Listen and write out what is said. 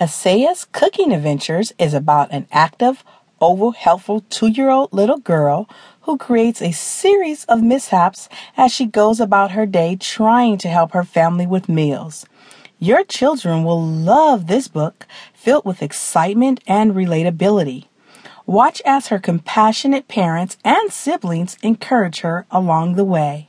AhSeya's Cooking Adventures is about an active, oval, helpful two year old little girl who creates a series of mishaps as she goes about her day trying to help her family with meals. Your children will love this book filled with excitement and relatability. Watch as her compassionate parents and siblings encourage her along the way.